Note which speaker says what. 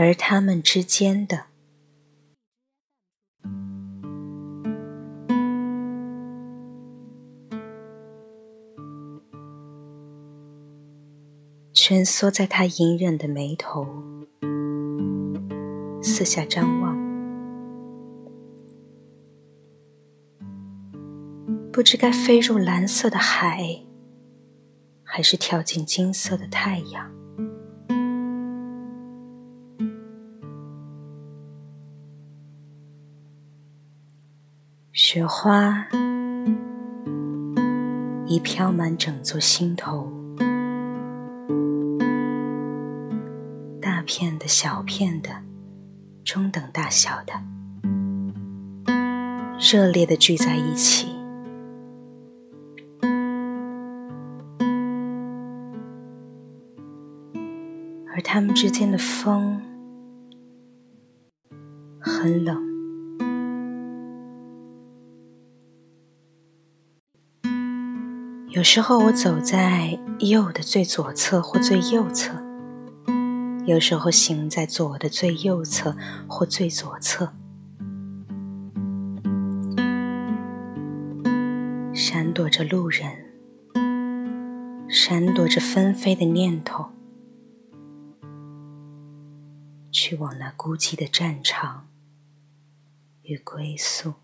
Speaker 1: 而他们之间的。蜷缩在他隐忍的眉头，四下张望，不知该飞入蓝色的海，还是跳进金色的太阳。雪花已飘满整座心头。大片的小片的，中等大小的，热烈的聚在一起，而它们之间的风很冷。有时候我走在右的最左侧或最右侧。有时候行在左的最右侧或最左侧，闪躲着路人，闪躲着纷飞的念头，去往那孤寂的战场与归宿。